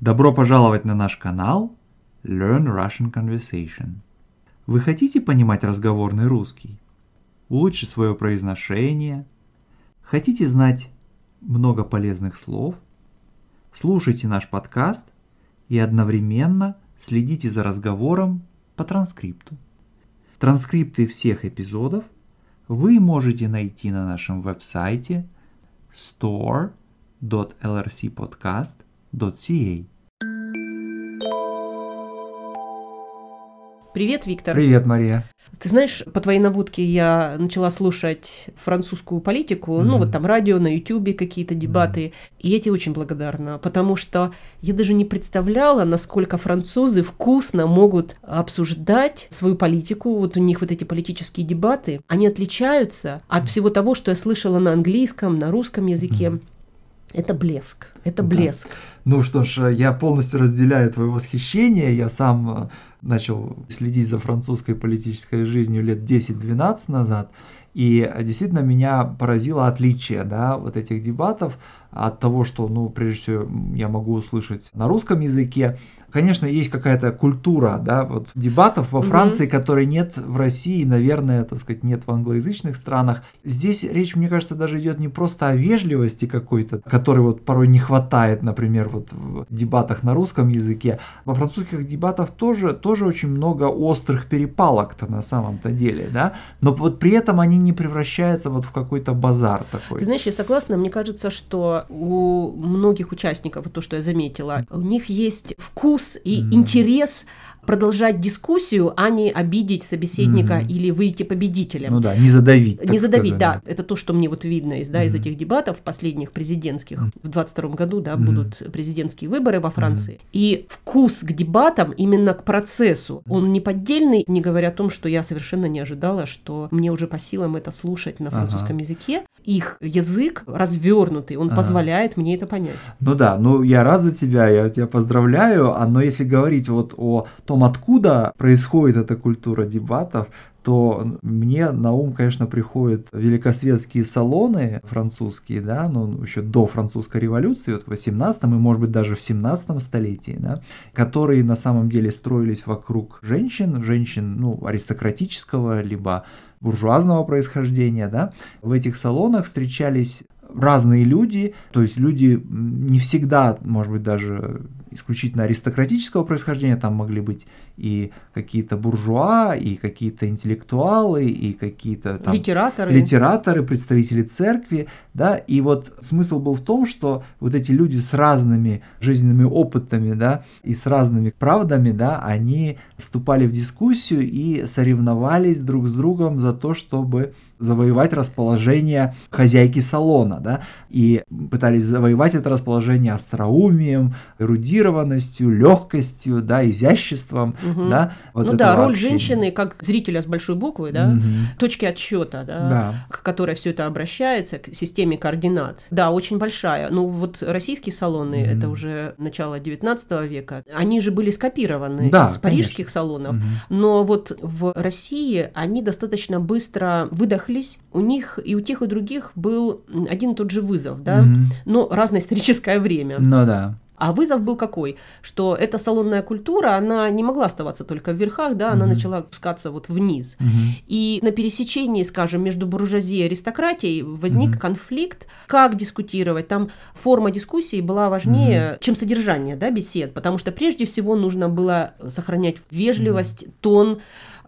Добро пожаловать на наш канал Learn Russian Conversation. Вы хотите понимать разговорный русский? Улучшить свое произношение? Хотите знать много полезных слов? Слушайте наш подкаст и одновременно следите за разговором по транскрипту. Транскрипты всех эпизодов вы можете найти на нашем веб-сайте store.lrcpodcast.com ca. Привет, Виктор. Привет, Мария. Ты знаешь, по твоей наводке я начала слушать французскую политику, mm-hmm. ну вот там радио, на ютюбе какие-то дебаты, mm-hmm. и я тебе очень благодарна, потому что я даже не представляла, насколько французы вкусно могут обсуждать свою политику, вот у них вот эти политические дебаты, они отличаются от всего того, что я слышала на английском, на русском языке. Mm-hmm. Это блеск, это блеск. Да. Ну что ж, я полностью разделяю твое восхищение. Я сам э, начал следить за французской политической жизнью лет 10-12 назад. И действительно меня поразило отличие да, вот этих дебатов от того, что, ну, прежде всего, я могу услышать на русском языке, Конечно, есть какая-то культура, да, вот дебатов во Франции, mm-hmm. которой нет в России, наверное, так сказать, нет в англоязычных странах. Здесь речь, мне кажется, даже идет не просто о вежливости какой-то, которой вот порой не хватает, например, вот в дебатах на русском языке. Во французских дебатах тоже, тоже очень много острых перепалок-то на самом-то деле, да, но вот при этом они не превращаются вот в какой-то базар такой. Ты знаешь, я согласна, мне кажется, что у многих участников, то, что я заметила, у них есть вкус и mm. интерес продолжать дискуссию, а не обидеть собеседника mm-hmm. или выйти победителем. Ну да, не задавить. Не задавить, сказать, да. Это то, что мне вот видно из, да, mm-hmm. из этих дебатов последних президентских. Mm-hmm. В 22 году, да, mm-hmm. будут президентские выборы во Франции. Mm-hmm. И вкус к дебатам, именно к процессу, он не поддельный, не говоря о том, что я совершенно не ожидала, что мне уже по силам это слушать на французском ага. языке. Их язык развернутый, он ага. позволяет мне это понять. Ну да, ну я рад за тебя, я тебя поздравляю, а но если говорить вот о том, откуда происходит эта культура дебатов, то мне на ум, конечно, приходят великосветские салоны французские, да, ну, еще до французской революции, вот в 18 и, может быть, даже в 17 столетии, да, которые на самом деле строились вокруг женщин, женщин, ну, аристократического, либо буржуазного происхождения, да, в этих салонах встречались разные люди, то есть люди не всегда, может быть, даже исключительно аристократического происхождения, там могли быть и какие-то буржуа, и какие-то интеллектуалы, и какие-то там литераторы. литераторы, представители церкви, да, и вот смысл был в том, что вот эти люди с разными жизненными опытами, да, и с разными правдами, да, они вступали в дискуссию и соревновались друг с другом за то, чтобы завоевать расположение хозяйки салона, да, и пытались завоевать это расположение остроумием, эрудированностью, легкостью, да, изяществом, угу. да. Вот ну да, роль общения. женщины как зрителя с большой буквы, да, угу. точки отсчета, да, да, к которой все это обращается, к системе координат. Да, очень большая. Ну вот российские салоны, угу. это уже начало 19 века, они же были скопированы да, из парижских конечно. салонов, угу. но вот в России они достаточно быстро выдохли выдохлись, у них и у тех, и у других был один и тот же вызов, да, mm но разное историческое время. Ну да. А вызов был какой? Что эта салонная культура, она не могла оставаться только в верхах, да, она угу. начала опускаться вот вниз. Угу. И на пересечении, скажем, между буржуазией и аристократией возник угу. конфликт, как дискутировать. Там форма дискуссии была важнее, угу. чем содержание, да, бесед, потому что прежде всего нужно было сохранять вежливость, угу. тон,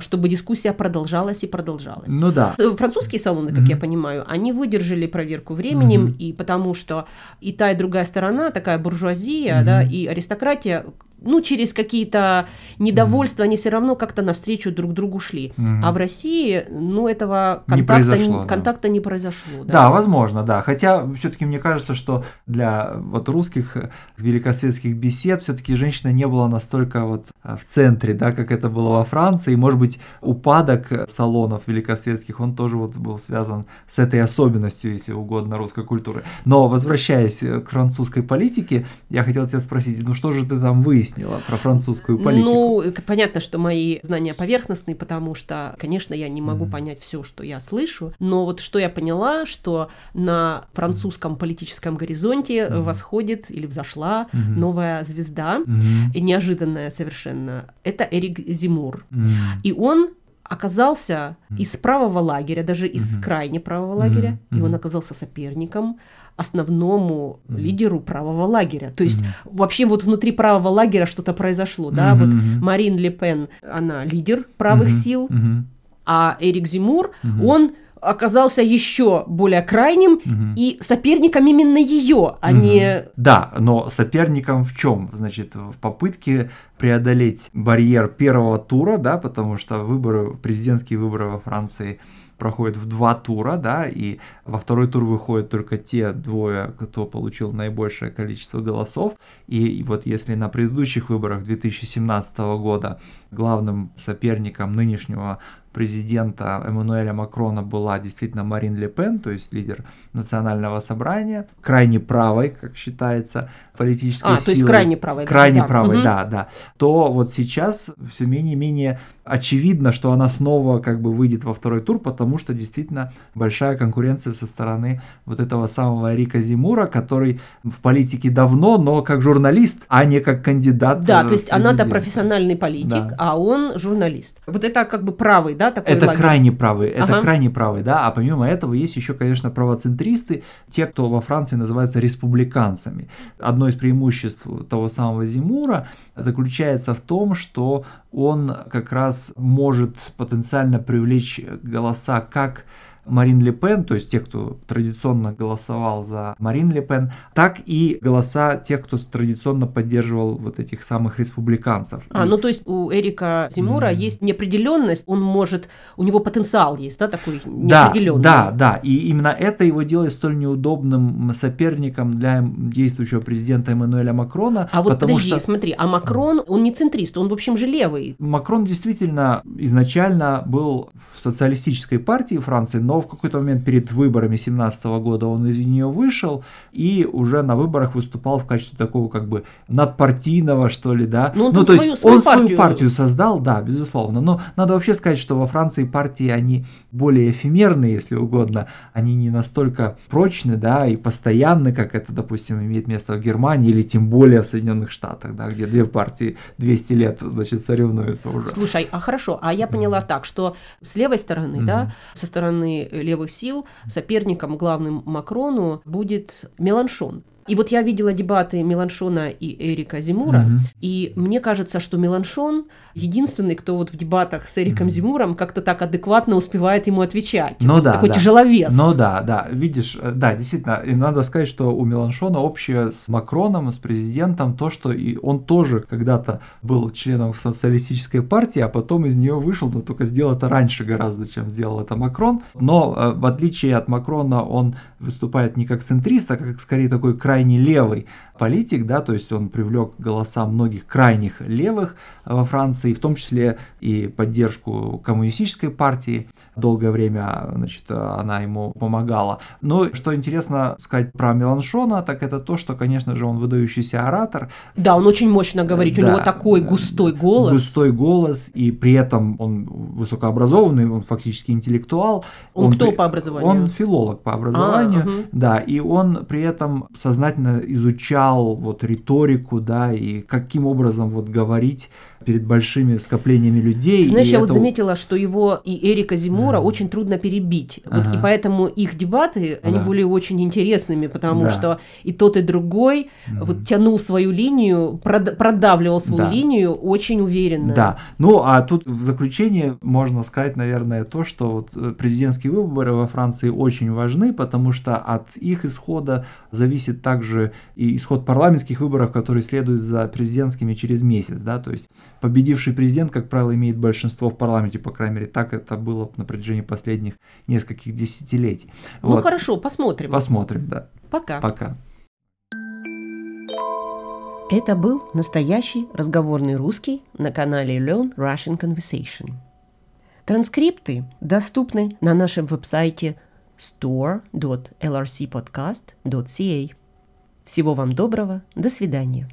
чтобы дискуссия продолжалась и продолжалась. Ну да. Э, французские салоны, как mm-hmm. я понимаю, они выдержали проверку временем, mm-hmm. и потому что и та, и другая сторона, такая буржуазия, mm-hmm. да, и аристократия ну, через какие-то недовольства, mm. они все равно как-то навстречу друг другу шли. Mm. А в России, ну, этого контакта не произошло. Контакта да. не произошло да. да, возможно, да. Хотя все-таки мне кажется, что для вот русских великосветских бесед все-таки женщина не была настолько вот в центре, да, как это было во Франции. И, может быть, упадок салонов великосветских, он тоже вот был связан с этой особенностью, если угодно, русской культуры. Но возвращаясь к французской политике, я хотел тебя спросить, ну что же ты там выяснил? Выяснила про французскую политику? Ну, понятно, что мои знания поверхностные, потому что, конечно, я не могу mm-hmm. понять все, что я слышу, но вот что я поняла, что на французском политическом горизонте mm-hmm. восходит или взошла mm-hmm. новая звезда, mm-hmm. неожиданная совершенно. Это Эрик Зимур. Mm-hmm. И он оказался mm-hmm. из правого лагеря, даже из mm-hmm. крайне правого лагеря, mm-hmm. и он оказался соперником основному mm-hmm. лидеру правого лагеря. То есть mm-hmm. вообще вот внутри правого лагеря что-то произошло, да, mm-hmm. вот Марин Ле Пен, она лидер правых mm-hmm. сил, mm-hmm. а Эрик Зимур, mm-hmm. он оказался еще более крайним угу. и соперником именно ее, а угу. не... Да, но соперником в чем? Значит, в попытке преодолеть барьер первого тура, да, потому что выборы, президентские выборы во Франции проходят в два тура, да, и во второй тур выходят только те двое, кто получил наибольшее количество голосов. И, и вот если на предыдущих выборах 2017 года главным соперником нынешнего президента Эммануэля Макрона была действительно Марин Ле Пен, то есть лидер национального собрания, крайне правой, как считается, политической а, силой. то есть крайне правой. Крайне да. правой, угу. да, да. То вот сейчас все менее-менее очевидно, что она снова как бы выйдет во второй тур, потому что действительно большая конкуренция со стороны вот этого самого Рика Зимура, который в политике давно, но как журналист, а не как кандидат. Да, то есть она-то профессиональный политик, да. а он журналист. Вот это как бы правый, да, такой Это лагерь. крайне правый, это ага. крайне правый, да, а помимо этого есть еще, конечно, правоцентристы, те, кто во Франции называются республиканцами. Одно из преимуществ того самого Зимура заключается в том, что он как раз может потенциально привлечь голоса как Марин Ле Пен, то есть тех, кто традиционно голосовал за Марин Ле Пен, так и голоса тех, кто традиционно поддерживал вот этих самых республиканцев. А, ну то есть у Эрика Зимура mm. есть неопределенность, он может, у него потенциал есть, да, такой неопределенный. Да, да, да, и именно это его делает столь неудобным соперником для действующего президента Эммануэля Макрона. А вот подожди, что... смотри, а Макрон, он не центрист, он в общем же левый. Макрон действительно изначально был в социалистической партии Франции, но но в какой-то момент перед выборами 2017 года он из нее вышел и уже на выборах выступал в качестве такого как бы надпартийного, что ли, да. Ну, ну то свою, есть свою он партию... свою партию создал, да, безусловно. Но надо вообще сказать, что во Франции партии, они более эфемерные, если угодно. Они не настолько прочны, да, и постоянны, как это, допустим, имеет место в Германии или тем более в Соединенных Штатах, да, где две партии 200 лет, значит, соревнуются уже. Слушай, а хорошо, а я поняла mm-hmm. так, что с левой стороны, mm-hmm. да, со стороны левых сил соперником главным Макрону будет Меланшон. И вот я видела дебаты Меланшона и Эрика Зимура, угу. и мне кажется, что Меланшон единственный, кто вот в дебатах с Эриком угу. Зимуром как-то так адекватно успевает ему отвечать. Ну да, такой да. тяжеловес. Ну да, да, видишь, э, да, действительно, и надо сказать, что у Меланшона общее с Макроном, с президентом, то, что и он тоже когда-то был членом социалистической партии, а потом из нее вышел, но только сделал это раньше гораздо, чем сделал это Макрон. Но э, в отличие от Макрона, он выступает не как центрист, а как скорее такой крайне левый политик, да, то есть он привлек голоса многих крайних левых во Франции, в том числе и поддержку коммунистической партии. Долгое время, значит, она ему помогала. Но что интересно сказать про Меланшона, так это то, что, конечно же, он выдающийся оратор. Да, он очень мощно говорит, да, у него такой густой голос. Густой голос, и при этом он высокообразованный, он фактически интеллектуал. Он, он кто по образованию? Он филолог по образованию, а, угу. да, и он при этом сознательно изучал вот риторику, да, и каким образом вот говорить перед большими скоплениями людей. Знаешь, я это... вот заметила, что его и Эрика Зимура mm. очень трудно перебить. Вот, ага. И поэтому их дебаты, они да. были очень интересными, потому да. что и тот, и другой mm. вот тянул свою линию, прод... продавливал свою да. линию очень уверенно. Да. Ну, а тут в заключение можно сказать, наверное, то, что вот э, президентские выборы во Франции очень важны, потому что от их исхода зависит также и исход парламентских выборов, которые следуют за президентскими через месяц, да, то есть победивший президент, как правило, имеет большинство в парламенте, по крайней мере, так это было на протяжении последних нескольких десятилетий. Ну вот. хорошо, посмотрим. Посмотрим, да. Пока. Пока. Это был настоящий разговорный русский на канале Learn Russian Conversation. Транскрипты доступны на нашем веб-сайте store.lrcpodcast.ca. Всего вам доброго, до свидания.